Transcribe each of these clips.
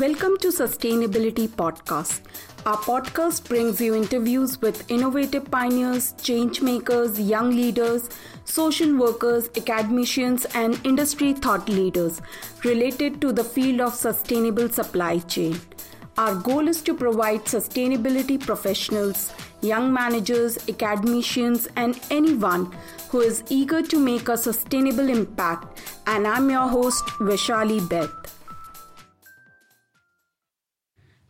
Welcome to Sustainability Podcast. Our podcast brings you interviews with innovative pioneers, change makers, young leaders, social workers, academicians, and industry thought leaders related to the field of sustainable supply chain. Our goal is to provide sustainability professionals, young managers, academicians, and anyone who is eager to make a sustainable impact. And I'm your host, Vishali Beth.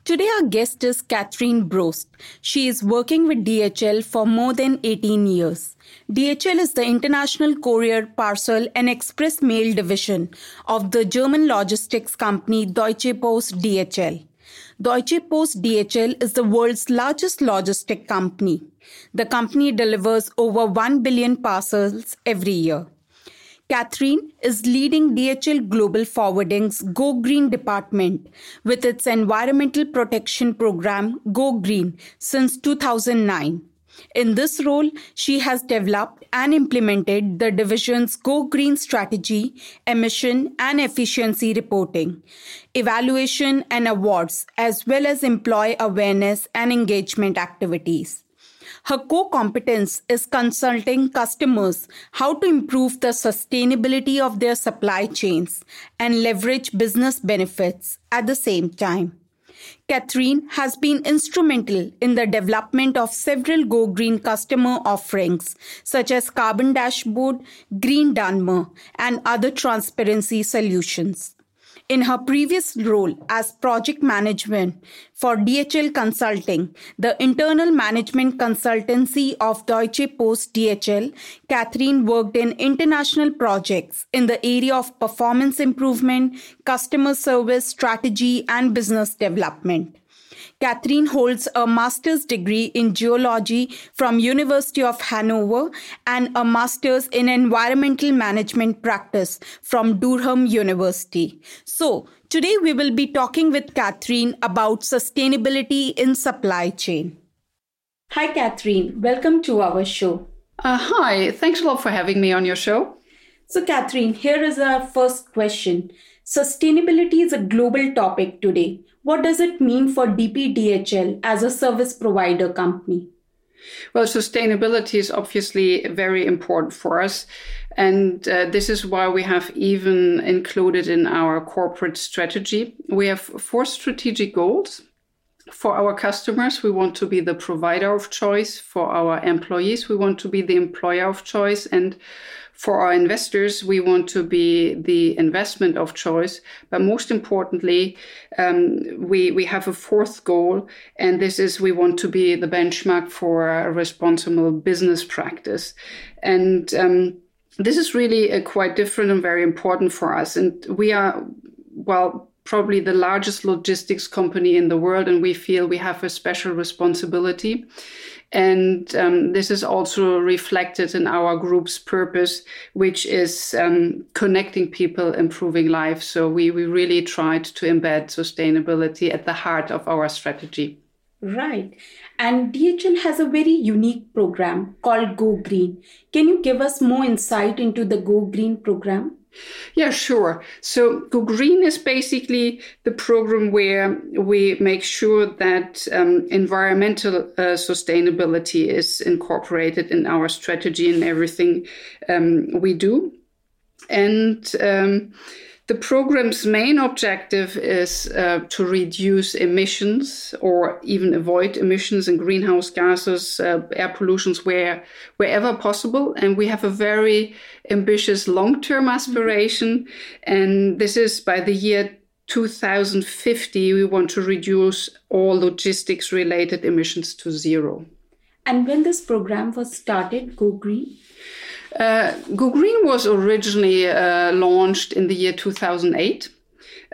Today, our guest is Catherine Brost. She is working with DHL for more than 18 years. DHL is the international courier, parcel, and express mail division of the German logistics company Deutsche Post DHL. Deutsche Post DHL is the world's largest logistic company. The company delivers over 1 billion parcels every year. Catherine is leading DHL Global Forwarding's Go Green department with its environmental protection program Go Green since 2009. In this role, she has developed and implemented the division's Go Green strategy, emission and efficiency reporting, evaluation and awards, as well as employee awareness and engagement activities. Her core competence is consulting customers how to improve the sustainability of their supply chains and leverage business benefits at the same time. Catherine has been instrumental in the development of several Go Green customer offerings, such as Carbon Dashboard, Green Dunmer, and other transparency solutions. In her previous role as project management for DHL Consulting, the internal management consultancy of Deutsche Post DHL, Catherine worked in international projects in the area of performance improvement, customer service, strategy, and business development. Catherine holds a master's degree in geology from University of Hanover and a master's in environmental management practice from Durham University. So, today we will be talking with Catherine about sustainability in supply chain. Hi Catherine, welcome to our show. Uh, hi, thanks a lot for having me on your show. So Catherine, here is our first question. Sustainability is a global topic today. What does it mean for DPDHL as a service provider company? Well, sustainability is obviously very important for us. And uh, this is why we have even included in our corporate strategy. We have four strategic goals. For our customers, we want to be the provider of choice. For our employees, we want to be the employer of choice. And for our investors, we want to be the investment of choice. But most importantly, um, we, we have a fourth goal, and this is we want to be the benchmark for responsible business practice. And um, this is really quite different and very important for us. And we are, well, probably the largest logistics company in the world, and we feel we have a special responsibility. And um, this is also reflected in our group's purpose, which is um, connecting people, improving life. So we, we really tried to embed sustainability at the heart of our strategy. Right. And DHL has a very unique program called Go Green. Can you give us more insight into the Go Green program? Yeah, sure. So Go Green is basically the program where we make sure that um, environmental uh, sustainability is incorporated in our strategy and everything um, we do. And um, the program's main objective is uh, to reduce emissions or even avoid emissions and greenhouse gases, uh, air pollutions where, wherever possible. And we have a very ambitious long term aspiration. And this is by the year 2050, we want to reduce all logistics related emissions to zero. And when this program was started, Go Green? Uh, Go Green was originally uh, launched in the year 2008.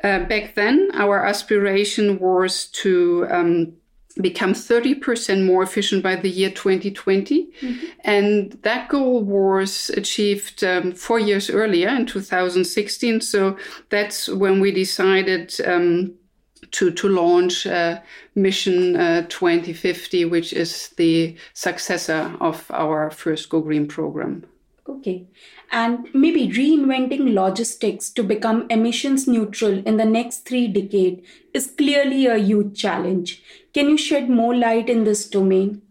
Uh, back then, our aspiration was to um, become 30% more efficient by the year 2020. Mm-hmm. And that goal was achieved um, four years earlier in 2016. So that's when we decided um, to, to launch uh, Mission uh, 2050, which is the successor of our first Go Green program. Okay. and maybe reinventing logistics to become emissions neutral in the next three decades is clearly a huge challenge. Can you shed more light in this domain?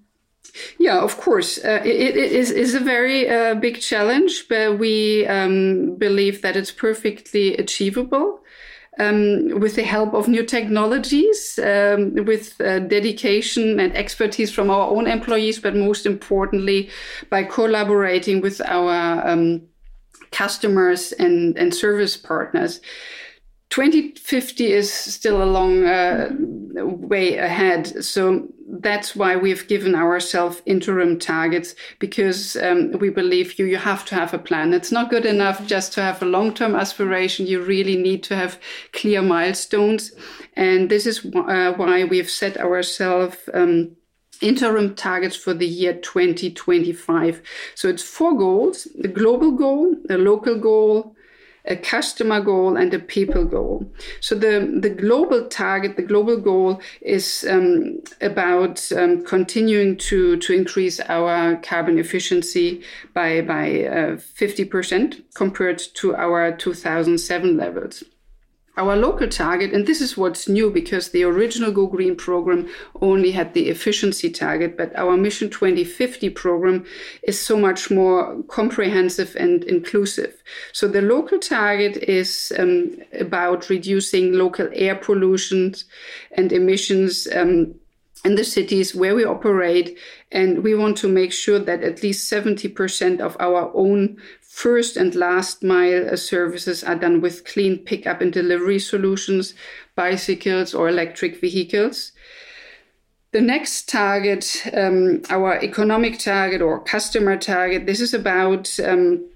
Yeah, of course. Uh, it, it is, is a very uh, big challenge, but we um, believe that it's perfectly achievable. Um, with the help of new technologies, um, with uh, dedication and expertise from our own employees, but most importantly, by collaborating with our um, customers and, and service partners. 2050 is still a long uh, way ahead. So that's why we've given ourselves interim targets because um, we believe you you have to have a plan. It's not good enough just to have a long term aspiration. You really need to have clear milestones, and this is uh, why we've set ourselves. Um, interim targets for the year 2025. So it's four goals, the global goal, the local goal, a customer goal and a people goal. So the, the global target, the global goal is um, about um, continuing to, to increase our carbon efficiency by, by uh, 50% compared to our 2007 levels our local target, and this is what's new because the original Go Green program only had the efficiency target, but our Mission 2050 program is so much more comprehensive and inclusive. So the local target is um, about reducing local air pollution and emissions. Um, in the cities where we operate. And we want to make sure that at least 70% of our own first and last mile uh, services are done with clean pickup and delivery solutions, bicycles or electric vehicles. The next target, um, our economic target or customer target, this is about um,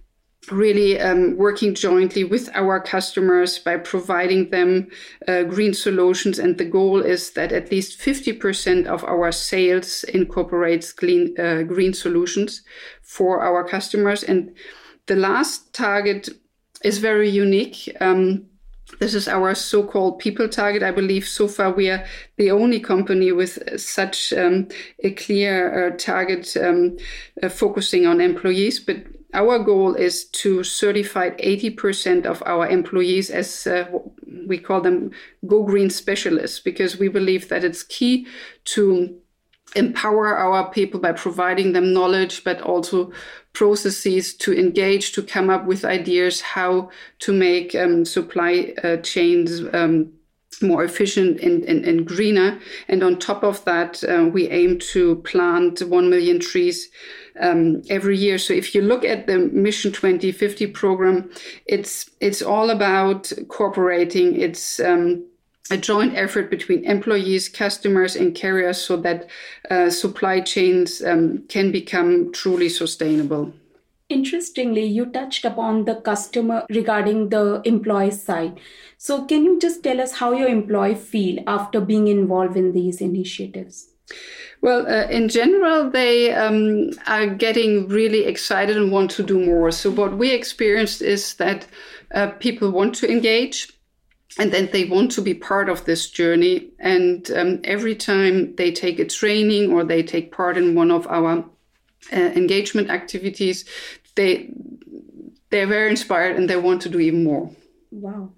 really um, working jointly with our customers by providing them uh, green solutions. And the goal is that at least 50% of our sales incorporates clean, uh, green solutions for our customers. And the last target is very unique. Um, this is our so-called people target. I believe so far we are the only company with such um, a clear uh, target um, uh, focusing on employees. But our goal is to certify 80% of our employees as uh, we call them Go Green specialists because we believe that it's key to empower our people by providing them knowledge, but also processes to engage, to come up with ideas how to make um, supply uh, chains um, more efficient and, and, and, greener. And on top of that, uh, we aim to plant 1 million trees um, every year. So if you look at the Mission 2050 program, it's, it's all about cooperating. It's, um, a joint effort between employees, customers, and carriers so that uh, supply chains um, can become truly sustainable. Interestingly, you touched upon the customer regarding the employee side. So, can you just tell us how your employee feel after being involved in these initiatives? Well, uh, in general, they um, are getting really excited and want to do more. So, what we experienced is that uh, people want to engage and then they want to be part of this journey. And um, every time they take a training or they take part in one of our uh, engagement activities, they they're very inspired and they want to do even more. Wow.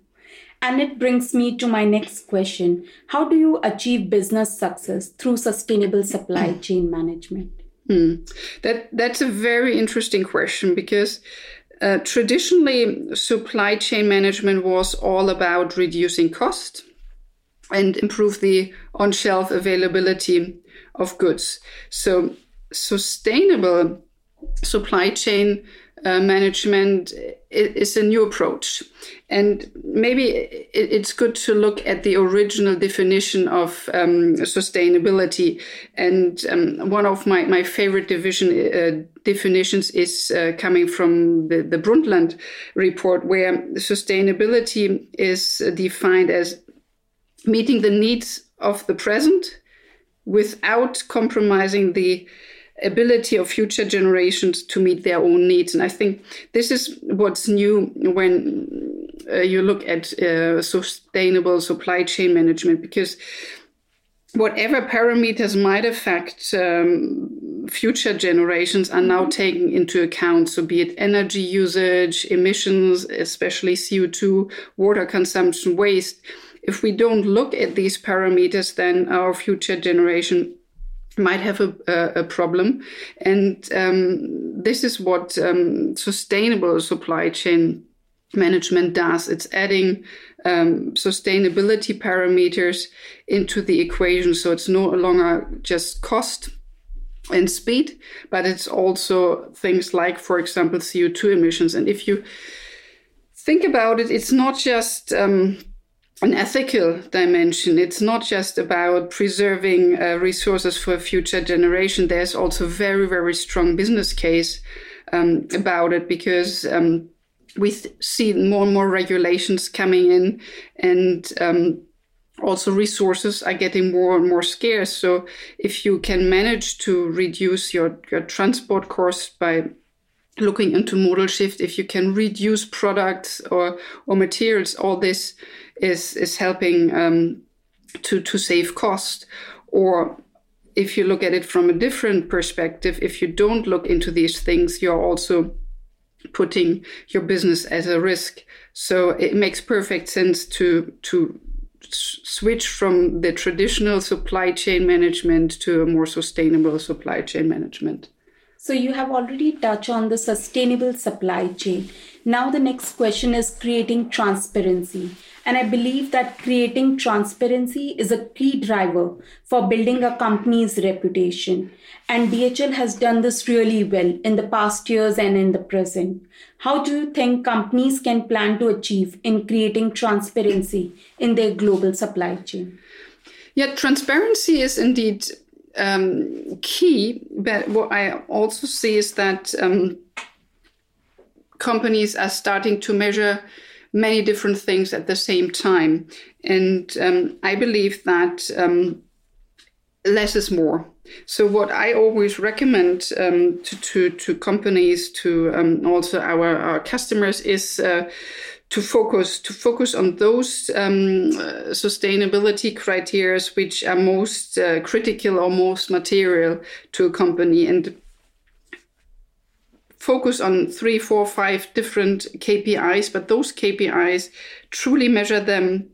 And it brings me to my next question. How do you achieve business success through sustainable supply chain management? Hmm. That that's a very interesting question because uh, traditionally, supply chain management was all about reducing cost and improve the on shelf availability of goods. So, sustainable supply chain uh, management is a new approach. And maybe it's good to look at the original definition of um, sustainability. And um, one of my, my favorite division uh, definitions is uh, coming from the, the Brundtland report, where sustainability is defined as meeting the needs of the present without compromising the ability of future generations to meet their own needs. And I think this is what's new when uh, you look at uh, sustainable supply chain management, because whatever parameters might affect um, future generations are now taken into account. So, be it energy usage, emissions, especially CO2, water consumption, waste. If we don't look at these parameters, then our future generation might have a, a, problem. And um, this is what um, sustainable supply chain management does. It's adding um, sustainability parameters into the equation. So it's no longer just cost and speed, but it's also things like, for example, CO2 emissions. And if you think about it, it's not just um, an ethical dimension. It's not just about preserving uh, resources for future generation. There's also very, very strong business case um, about it because um, we see more and more regulations coming in and um, also resources are getting more and more scarce. So if you can manage to reduce your, your transport costs by looking into modal shift, if you can reduce products or, or materials, all this is, is helping um, to, to save cost. Or if you look at it from a different perspective, if you don't look into these things, you're also putting your business as a risk. So it makes perfect sense to to switch from the traditional supply chain management to a more sustainable supply chain management. So you have already touched on the sustainable supply chain. Now the next question is creating transparency. And I believe that creating transparency is a key driver for building a company's reputation. And DHL has done this really well in the past years and in the present. How do you think companies can plan to achieve in creating transparency in their global supply chain? Yeah, transparency is indeed um, key. But what I also see is that um, companies are starting to measure many different things at the same time. And um, I believe that um, less is more. So what I always recommend um, to, to, to companies, to um, also our, our customers, is uh, to focus to focus on those um, uh, sustainability criteria which are most uh, critical or most material to a company and focus on three, four, five different KPIs, but those KPIs truly measure them,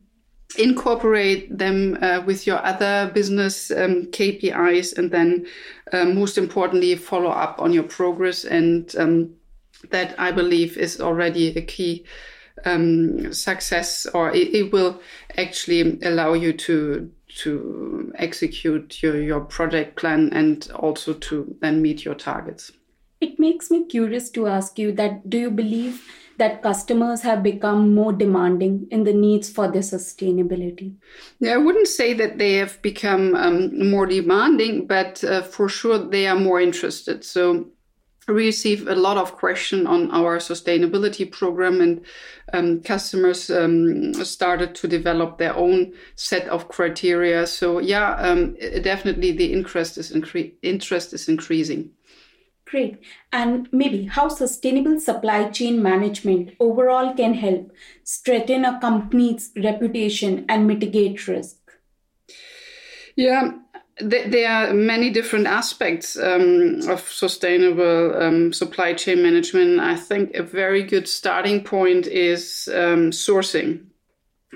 incorporate them uh, with your other business um, KPIs, and then uh, most importantly, follow up on your progress. And um, that I believe is already a key um, success, or it, it will actually allow you to to execute your, your project plan and also to then meet your targets. It makes me curious to ask you that do you believe that customers have become more demanding in the needs for their sustainability? Yeah, I wouldn't say that they have become um, more demanding, but uh, for sure they are more interested. So receive a lot of question on our sustainability program and um, customers um, started to develop their own set of criteria so yeah um, definitely the interest is incre- interest is increasing Great. And maybe how sustainable supply chain management overall can help strengthen a company's reputation and mitigate risk? Yeah, there are many different aspects um, of sustainable um, supply chain management. I think a very good starting point is um, sourcing.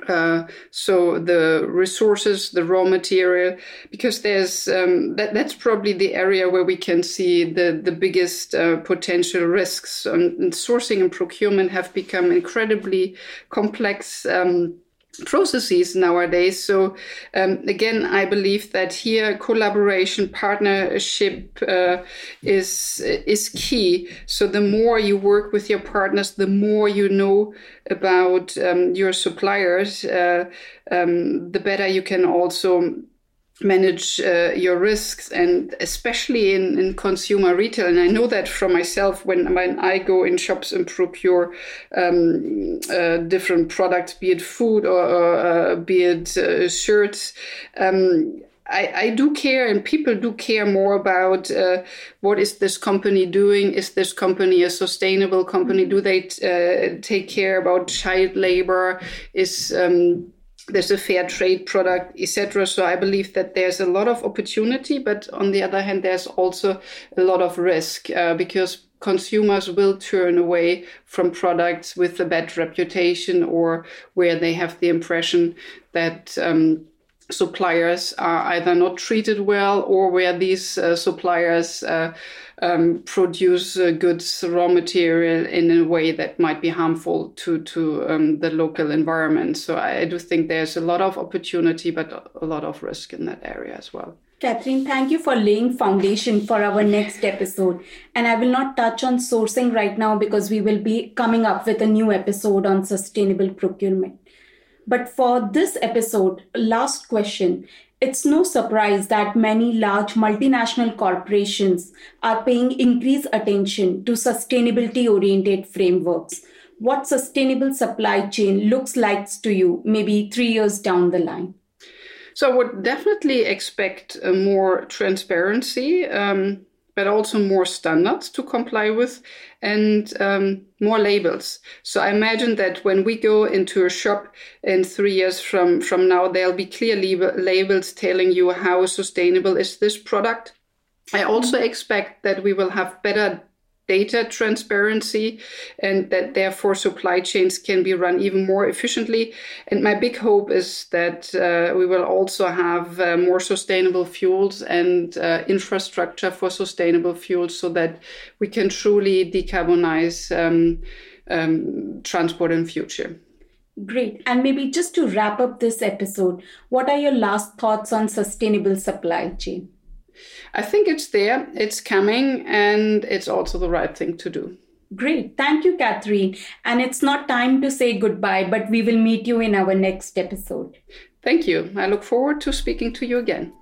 Uh, so the resources, the raw material, because there's um, that that's probably the area where we can see the the biggest uh, potential risks. And, and, sourcing and procurement have become incredibly complex. Um, processes nowadays. So um, again, I believe that here collaboration, partnership uh, is is key. So the more you work with your partners, the more you know about um, your suppliers, uh, um, the better you can also manage uh, your risks and especially in, in consumer retail. And i know that from myself when, when i go in shops and procure um, uh, different products be it food or, uh, be it uh, shirts um, I, I, do care and people do care more about uh, what is this company doing? Is this company a sustainable company? Do they uh, take care about child labor? Is um, there's a fair trade product, etc. So I believe that there's a lot of opportunity, but on the other hand, there's also a lot of risk uh, because consumers will turn away from products with a bad reputation or where they have the impression that um, suppliers are either not treated well or where these uh, suppliers uh, um, produce uh, goods, raw material in a way that might be harmful to, to um, the local environment. So I do think there's a lot of opportunity, but a lot of risk in that area as well. Catherine, thank you for laying foundation for our next episode. And I will not touch on sourcing right now because we will be coming up with a new episode on sustainable procurement. But for this episode, last question. It's no surprise that many large multinational corporations are paying increased attention to sustainability oriented frameworks. What sustainable supply chain looks like to you maybe three years down the line? So I would definitely expect more transparency, um, but also more standards to comply with and um, more labels. So I imagine that when we go into a shop in three years from, from now, there'll be clear lab- labels telling you how sustainable is this product. I also expect that we will have better data transparency and that therefore supply chains can be run even more efficiently. And my big hope is that uh, we will also have uh, more sustainable fuels and uh, infrastructure for sustainable fuels so that we can truly decarbonize um, um, transport in future. Great. And maybe just to wrap up this episode, what are your last thoughts on sustainable supply chain? I think it's there, it's coming, and it's also the right thing to do. Great. Thank you, Catherine. And it's not time to say goodbye, but we will meet you in our next episode. Thank you. I look forward to speaking to you again.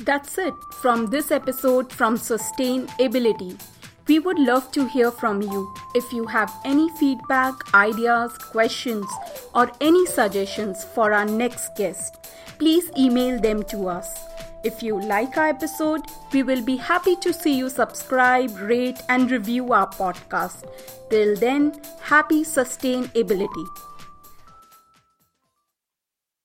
That's it from this episode from Sustainability. We would love to hear from you. If you have any feedback, ideas, questions, or any suggestions for our next guest, please email them to us if you like our episode, we will be happy to see you subscribe, rate, and review our podcast. Till then, happy sustainability.